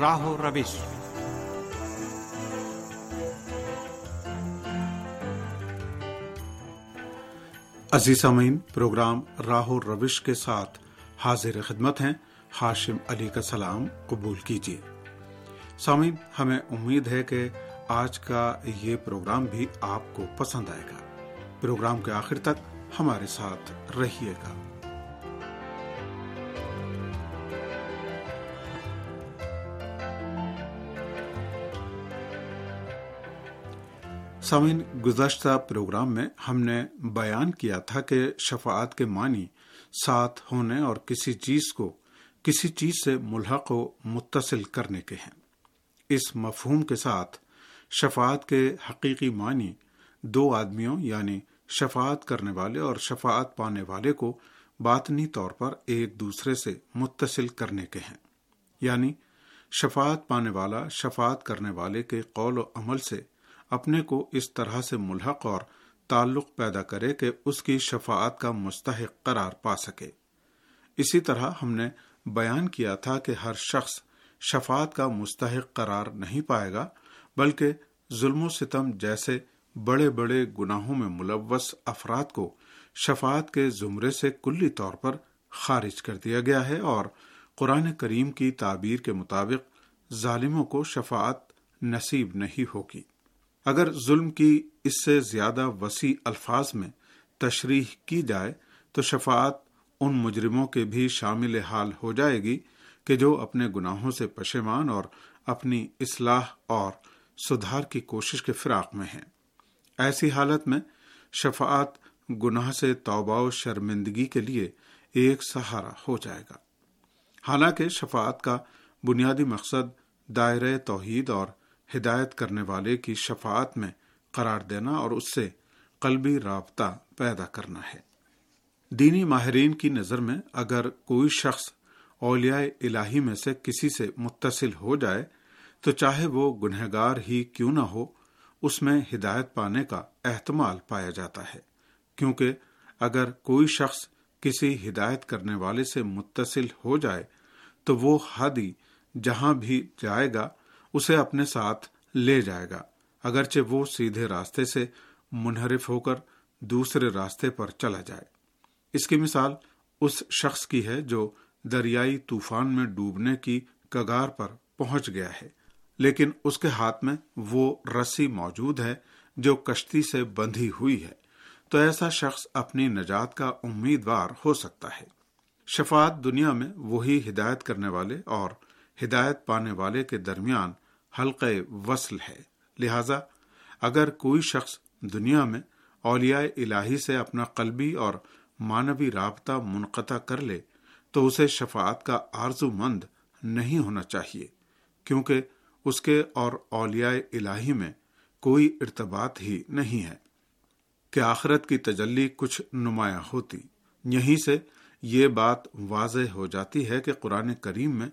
راہ و روش۔ عزیز سامعین، پروگرام راہ و روش کے ساتھ حاضر خدمت ہیں ہاشم علی کا سلام قبول کیجیے۔ سامعین، ہمیں امید ہے کہ آج کا یہ پروگرام بھی آپ کو پسند آئے گا۔ پروگرام کے آخر تک ہمارے ساتھ رہیے گا۔ سامعین، گزشتہ پروگرام میں ہم نے بیان کیا تھا کہ شفاعت کے معنی ساتھ ہونے اور کسی چیز کو کسی چیز سے ملحق و متصل کرنے کے ہیں۔ اس مفہوم کے ساتھ شفاعت کے حقیقی معنی دو آدمیوں یعنی شفاعت کرنے والے اور شفاعت پانے والے کو باطنی طور پر ایک دوسرے سے متصل کرنے کے ہیں۔ یعنی شفاعت پانے والا، شفاعت کرنے والے کے قول و عمل سے اپنے کو اس طرح سے ملحق اور تعلق پیدا کرے کہ اس کی شفاعت کا مستحق قرار پا سکے۔ اسی طرح ہم نے بیان کیا تھا کہ ہر شخص شفاعت کا مستحق قرار نہیں پائے گا، بلکہ ظلم و ستم جیسے بڑے بڑے گناہوں میں ملوث افراد کو شفاعت کے زمرے سے کلی طور پر خارج کر دیا گیا ہے اور قرآن کریم کی تعبیر کے مطابق ظالموں کو شفاعت نصیب نہیں ہوگی۔ اگر ظلم کی اس سے زیادہ وسیع الفاظ میں تشریح کی جائے، تو شفاعت ان مجرموں کے بھی شامل حال ہو جائے گی کہ جو اپنے گناہوں سے پشیمان اور اپنی اصلاح اور سدھار کی کوشش کے فراق میں ہیں۔ ایسی حالت میں شفاعت گناہ سے توبہ و شرمندگی کے لیے ایک سہارا ہو جائے گا۔ حالانکہ شفاعت کا بنیادی مقصد دائرۂ توحید اور ہدایت کرنے والے کی شفاعت میں قرار دینا اور اس سے قلبی رابطہ پیدا کرنا ہے۔ دینی ماہرین کی نظر میں اگر کوئی شخص اولیاء الہی میں سے کسی سے متصل ہو جائے، تو چاہے وہ گنہگار ہی کیوں نہ ہو، اس میں ہدایت پانے کا احتمال پایا جاتا ہے۔ کیونکہ اگر کوئی شخص کسی ہدایت کرنے والے سے متصل ہو جائے، تو وہ ہادی جہاں بھی جائے گا اسے اپنے ساتھ لے جائے گا۔ اگرچہ وہ سیدھے راستے سے منحرف ہو کر دوسرے راستے پر چلا جائے۔ اس کی مثال اس شخص کی ہے جو دریائی طوفان میں ڈوبنے کی کگار پر پہنچ گیا ہے، لیکن اس کے ہاتھ میں وہ رسی موجود ہے جو کشتی سے بندھی ہوئی ہے۔ تو ایسا شخص اپنی نجات کا امیدوار ہو سکتا ہے۔ شفاعت دنیا میں وہی ہدایت کرنے والے اور ہدایت پانے والے کے درمیان حلقہ وصل ہے۔ لہذا اگر کوئی شخص دنیا میں اولیاء الہی سے اپنا قلبی اور مانوی رابطہ منقطع کر لے، تو اسے شفاعت کا آرزو مند نہیں ہونا چاہیے، کیونکہ اس کے اور اولیاء الہی میں کوئی ارتباط ہی نہیں ہے۔ کہ آخرت کی تجلی کچھ نمایاں ہوتی، یہیں سے یہ بات واضح ہو جاتی ہے کہ قرآن کریم میں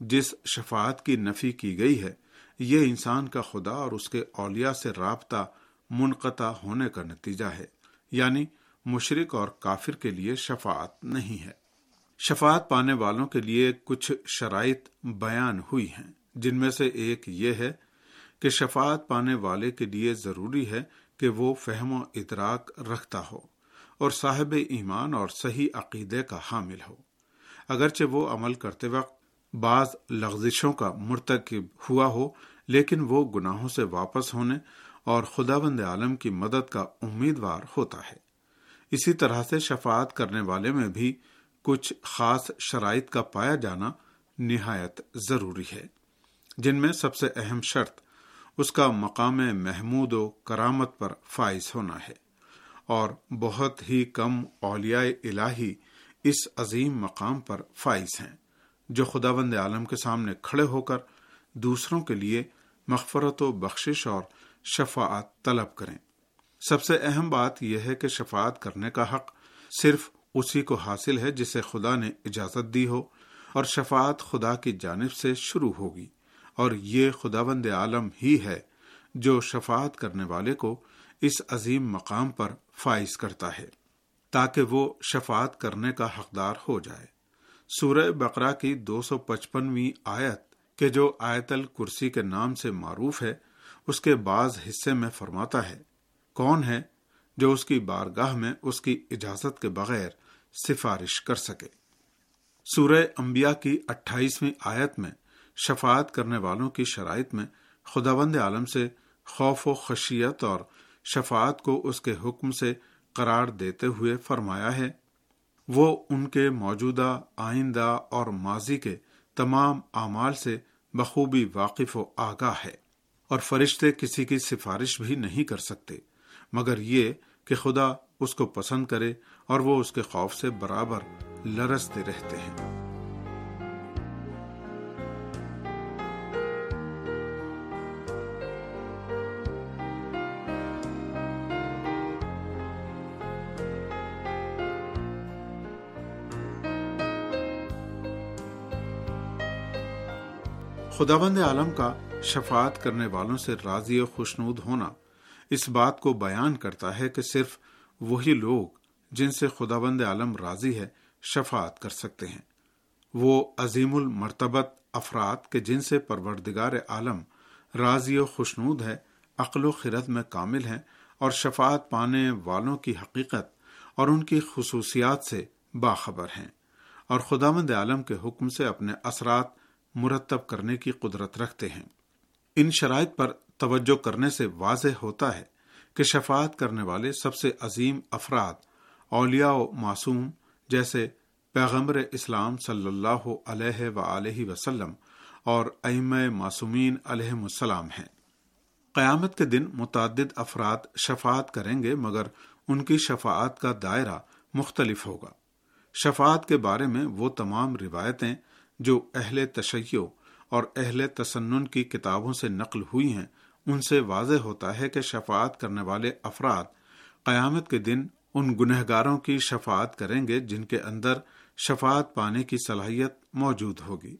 جس شفاعت کی نفی کی گئی ہے، یہ انسان کا خدا اور اس کے اولیاء سے رابطہ منقطع ہونے کا نتیجہ ہے۔ یعنی مشرق اور کافر کے لیے شفاعت نہیں ہے۔ شفاعت پانے والوں کے لیے کچھ شرائط بیان ہوئی ہیں، جن میں سے ایک یہ ہے کہ شفاعت پانے والے کے لیے ضروری ہے کہ وہ فہم و ادراک رکھتا ہو اور صاحب ایمان اور صحیح عقیدے کا حامل ہو۔ اگرچہ وہ عمل کرتے وقت بعض لغزشوں کا مرتکب ہوا ہو، لیکن وہ گناہوں سے واپس ہونے اور خدا بند عالم کی مدد کا امیدوار ہوتا ہے۔ اسی طرح سے شفاعت کرنے والے میں بھی کچھ خاص شرائط کا پایا جانا نہایت ضروری ہے۔ جن میں سب سے اہم شرط اس کا مقام محمود و کرامت پر فائز ہونا ہے اور بہت ہی کم اولیاء الہی اس عظیم مقام پر فائز ہیں۔ جو خداوند عالم کے سامنے کھڑے ہو کر دوسروں کے لیے مغفرت و بخشش اور شفاعت طلب کریں۔ سب سے اہم بات یہ ہے کہ شفاعت کرنے کا حق صرف اسی کو حاصل ہے جسے خدا نے اجازت دی ہو اور شفاعت خدا کی جانب سے شروع ہوگی۔ اور یہ خداوند عالم ہی ہے جو شفاعت کرنے والے کو اس عظیم مقام پر فائز کرتا ہے تاکہ وہ شفاعت کرنے کا حقدار ہو جائے۔ سورہ بقرہ کی دو سو پچپنویں آیت کہ جو آیت الکرسی کے نام سے معروف ہے، اس کے بعض حصے میں فرماتا ہے، کون ہے جو اس کی بارگاہ میں اس کی اجازت کے بغیر سفارش کر سکے؟ سورہ انبیاء کی اٹھائیسویں آیت میں شفاعت کرنے والوں کی شرائط میں خداوند عالم سے خوف و خشیت اور شفاعت کو اس کے حکم سے قرار دیتے ہوئے فرمایا ہے وہ ان کے موجودہ آئندہ اور ماضی کے تمام اعمال سے بخوبی واقف و آگاہ ہے اور فرشتے کسی کی سفارش بھی نہیں کر سکتے، مگر یہ کہ خدا اس کو پسند کرے اور وہ اس کے خوف سے برابر لرستے رہتے ہیں۔ خداوند عالم کا شفاعت کرنے والوں سے راضی و خوشنود ہونا اس بات کو بیان کرتا ہے کہ صرف وہی لوگ جن سے خداوند عالم راضی ہے شفاعت کر سکتے ہیں۔ وہ عظیم المرتبت افراد کے جن سے پروردگار عالم راضی و خوشنود ہے، عقل و خرد میں کامل ہیں اور شفاعت پانے والوں کی حقیقت اور ان کی خصوصیات سے باخبر ہیں۔ اور خداوند عالم کے حکم سے اپنے اثرات مرتب کرنے کی قدرت رکھتے ہیں۔ ان شرائط پر توجہ کرنے سے واضح ہوتا ہے کہ شفاعت کرنے والے سب سے عظیم افراد، اولیاء و معصوم، جیسے پیغمبر اسلام صلی اللہ علیہ و وسلم اور ام معصومین علیہ السلام ہیں۔ قیامت کے دن متعدد افراد شفاعت کریں گے مگر ان کی شفاعت کا دائرہ مختلف ہوگا۔ شفاعت کے بارے میں وہ تمام روایتیں جو اہل تشیع اور اہل تسنن کی کتابوں سے نقل ہوئی ہیں، ان سے واضح ہوتا ہے کہ شفاعت کرنے والے افراد قیامت کے دن ان گنہگاروں کی شفاعت کریں گے جن کے اندر شفاعت پانے کی صلاحیت موجود ہوگی۔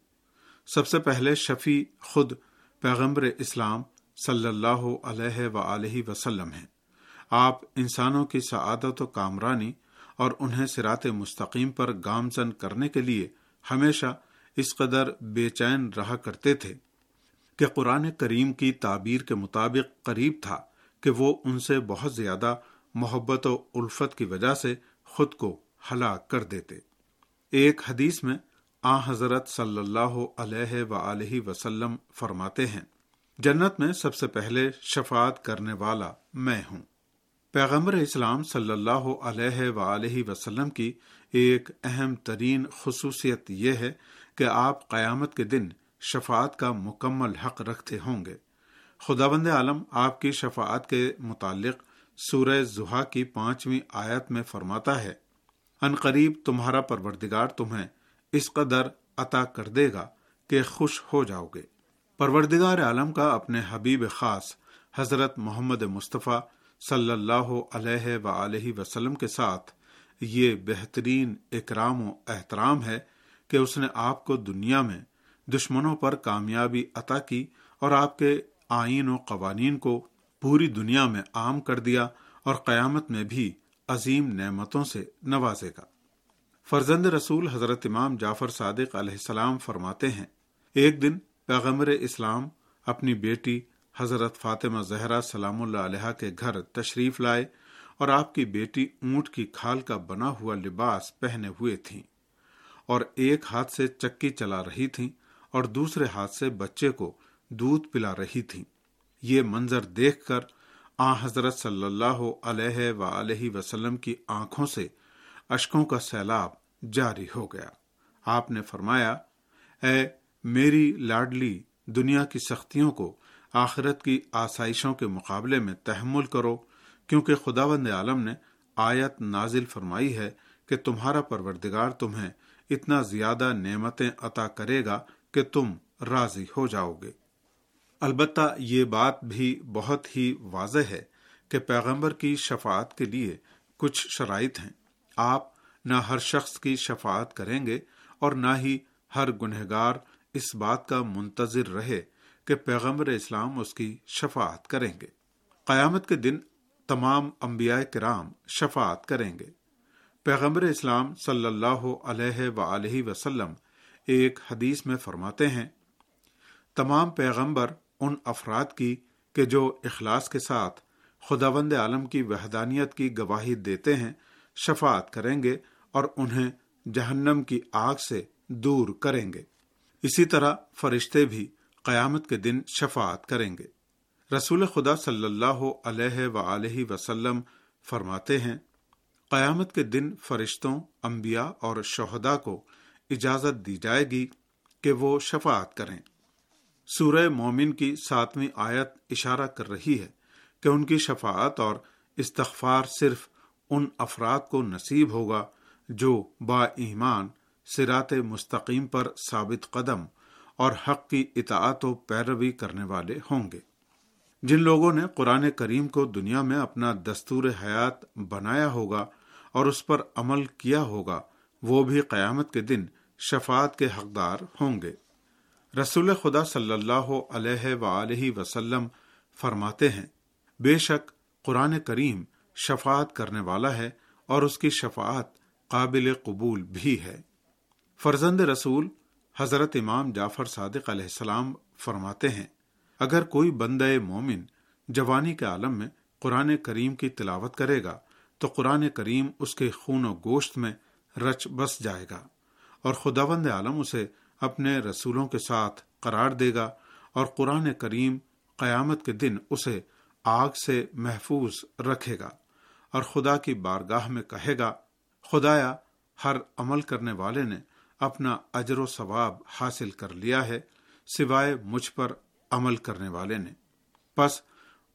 سب سے پہلے شفیع خود پیغمبر اسلام صلی اللہ علیہ و وسلم ہیں۔ آپ انسانوں کی سعادت و کامرانی اور انہیں سرات مستقیم پر گامزن کرنے کے لیے ہمیشہ اس قدر بے چین رہا کرتے تھے کہ قرآن کریم کی تعبیر کے مطابق قریب تھا کہ وہ ان سے بہت زیادہ محبت و الفت کی وجہ سے خود کو ہلاک کر دیتے۔ ایک حدیث میں آ حضرت صلی اللہ علیہ و وسلم فرماتے ہیں، جنت میں سب سے پہلے شفاعت کرنے والا میں ہوں۔ پیغمبر اسلام صلی اللہ علیہ و وسلم کی ایک اہم ترین خصوصیت یہ ہے کہ آپ قیامت کے دن شفاعت کا مکمل حق رکھتے ہوں گے۔ خدا بند عالم آپ کی شفاعت کے متعلق سورہ زحا کی پانچویں آیت میں فرماتا ہے، ان قریب تمہارا پروردگار تمہیں اس قدر عطا کر دے گا کہ خوش ہو جاؤ گے۔ پروردگار عالم کا اپنے حبیب خاص حضرت محمد مصطفیٰ صلی اللہ علیہ و وسلم کے ساتھ یہ بہترین اکرام و احترام ہے کہ اس نے آپ کو دنیا میں دشمنوں پر کامیابی عطا کی اور آپ کے آئین و قوانین کو پوری دنیا میں عام کر دیا اور قیامت میں بھی عظیم نعمتوں سے نوازے گا۔ فرزند رسول حضرت امام جعفر صادق علیہ السلام فرماتے ہیں، ایک دن پیغمبر اسلام اپنی بیٹی حضرت فاطمہ زہرا سلام اللہ علیہ کے گھر تشریف لائے اور آپ کی بیٹی اونٹ کی کھال کا بنا ہوا لباس پہنے ہوئے تھیں۔ اور ایک ہاتھ سے چکی چلا رہی تھیں اور دوسرے ہاتھ سے بچے کو دودھ پلا رہی تھی یہ منظر دیکھ کر آ حضرت صلی اللہ علیہ و وسلم کی آنکھوں سے اشکوں کا سیلاب جاری ہو گیا۔ آپ نے فرمایا، اے میری لاڈلی، دنیا کی سختیوں کو آخرت کی آسائشوں کے مقابلے میں تحمل کرو، کیونکہ خدا بند عالم نے آیت نازل فرمائی ہے کہ تمہارا پروردگار تمہیں اتنا زیادہ نعمتیں عطا کرے گا کہ تم راضی ہو جاؤ گے۔ البتہ یہ بات بھی بہت ہی واضح ہے کہ پیغمبر کی شفاعت کے لیے کچھ شرائط ہیں۔ آپ نہ ہر شخص کی شفاعت کریں گے اور نہ ہی ہر گنہگار اس بات کا منتظر رہے کہ پیغمبر اسلام اس کی شفاعت کریں گے۔ قیامت کے دن تمام انبیاء کرام شفاعت کریں گے۔ پیغمبر اسلام صلی اللہ علیہ و وسلم ایک حدیث میں فرماتے ہیں، تمام پیغمبر ان افراد کی کہ جو اخلاص کے ساتھ خداوند عالم کی وحدانیت کی گواہی دیتے ہیں، شفاعت کریں گے اور انہیں جہنم کی آگ سے دور کریں گے۔ اسی طرح فرشتے بھی قیامت کے دن شفاعت کریں گے۔ رسول خدا صلی اللہ علیہ و وسلم فرماتے ہیں قیامت کے دن فرشتوں، انبیاء اور شہدا کو اجازت دی جائے گی کہ وہ شفاعت کریں۔ سورہ مومن کی ساتویں آیت اشارہ کر رہی ہے کہ ان کی شفاعت اور استغفار صرف ان افراد کو نصیب ہوگا جو با ایمان سرات مستقیم پر ثابت قدم اور حق کی اطاعت و پیروی کرنے والے ہوں گے۔ جن لوگوں نے قرآن کریم کو دنیا میں اپنا دستور حیات بنایا ہوگا اور اس پر عمل کیا ہوگا، وہ بھی قیامت کے دن شفاعت کے حقدار ہوں گے۔ رسول خدا صلی اللہ علیہ و وسلم فرماتے ہیں، بے شک قرآن کریم شفاعت کرنے والا ہے اور اس کی شفاعت قابل قبول بھی ہے۔ فرزند رسول حضرت امام جعفر صادق علیہ السلام فرماتے ہیں اگر کوئی بند مومن جوانی کے عالم میں قرآن کریم کی تلاوت کرے گا، تو قرآن کریم اس کے خون و گوشت میں رچ بس جائے گا اور خداوند عالم اسے اپنے رسولوں کے ساتھ قرار دے گا اور قرآن کریم قیامت کے دن اسے آگ سے محفوظ رکھے گا اور خدا کی بارگاہ میں کہے گا، خدایا، ہر عمل کرنے والے نے اپنا اجر و ثواب حاصل کر لیا ہے، سوائے مجھ پر عمل کرنے والے نے۔ پس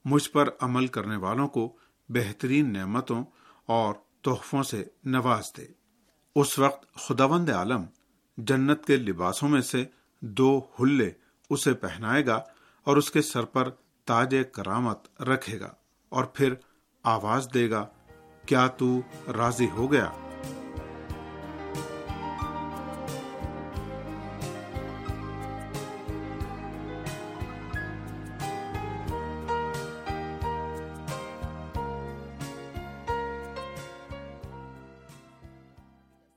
مجھ پر عمل کرنے والوں کو بہترین نعمتوں اور تحفوں سے نواز دے۔ اس وقت خداوند عالم جنت کے لباسوں میں سے دو ہلے اسے پہنائے گا اور اس کے سر پر تاج کرامت رکھے گا اور پھر آواز دے گا، کیا تو راضی ہو گیا؟